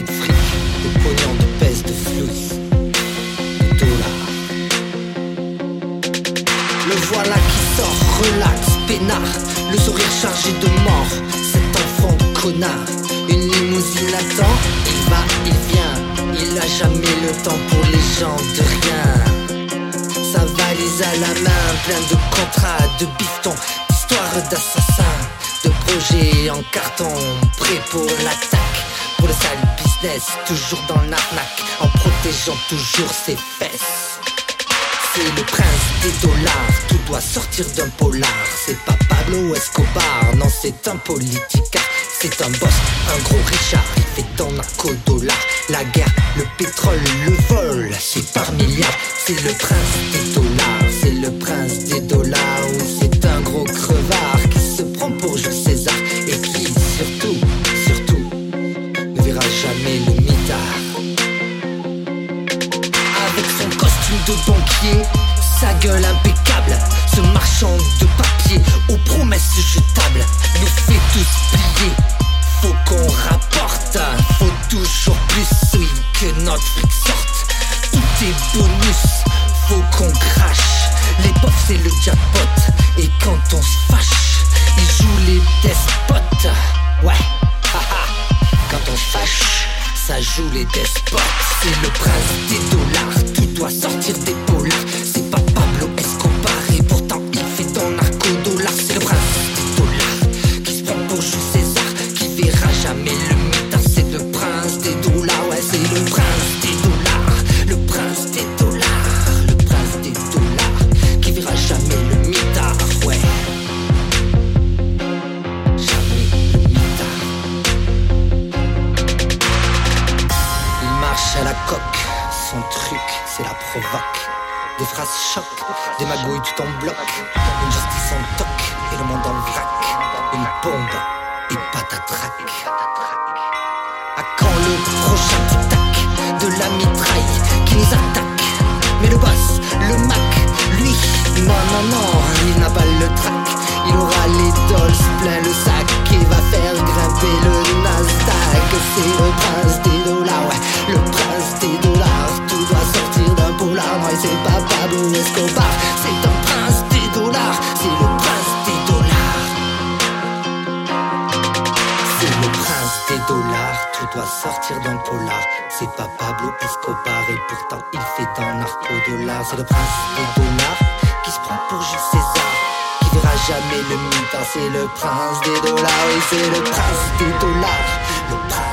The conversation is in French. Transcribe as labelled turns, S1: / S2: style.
S1: de fric, de pognon, de pèse, de de dollars. Le voilà qui sort, relax, peinard, le sourire chargé de mort, cet enfant de connard. Une limousine attend, il va, il vient, il a jamais le temps pour les gens de rien. Sa valise à la main, plein de contrats, de bifton, d'histoires d'assassins, de projets en carton, prêt pour l'attaque, pour le sale toujours dans l'arnaque, en protégeant toujours ses fesses. C'est le prince des dollars, tout doit sortir d'un polar. C'est pas Pablo Escobar, non c'est un politica. C'est un boss, un gros Richard, il fait ton narco-dollar. La guerre, le pétrole, le vol, c'est par milliards. C'est le prince des dollars, c'est le prince des jamais le. Avec son costume de banquier, sa gueule impeccable, ce marchand de papier aux promesses jetables nous fait tous plier. Faut qu'on rapporte, faut toujours plus, oui, que notre fric sorte. Tout est bonus, faut qu'on crache. Les pauvres c'est le jackpot, et quand on se fâche, les despotes. C'est le prince des dollars, coque, son truc c'est la provoque. Des phrases choc, des magouilles tout en bloc. Une justice en toc et le monde en vrac. Une bombe et patatrac. À quand le prochain tic-tac de la mitraille qui nous attaque? Mais le boss, le Mac, lui, non, non, non, et pourtant il fait d'un narco-dollar. C'est le prince des dollars qui se prend pour Jules César. Qui verra jamais le mitard, c'est le prince des dollars. Oui, c'est le prince des dollars, le prince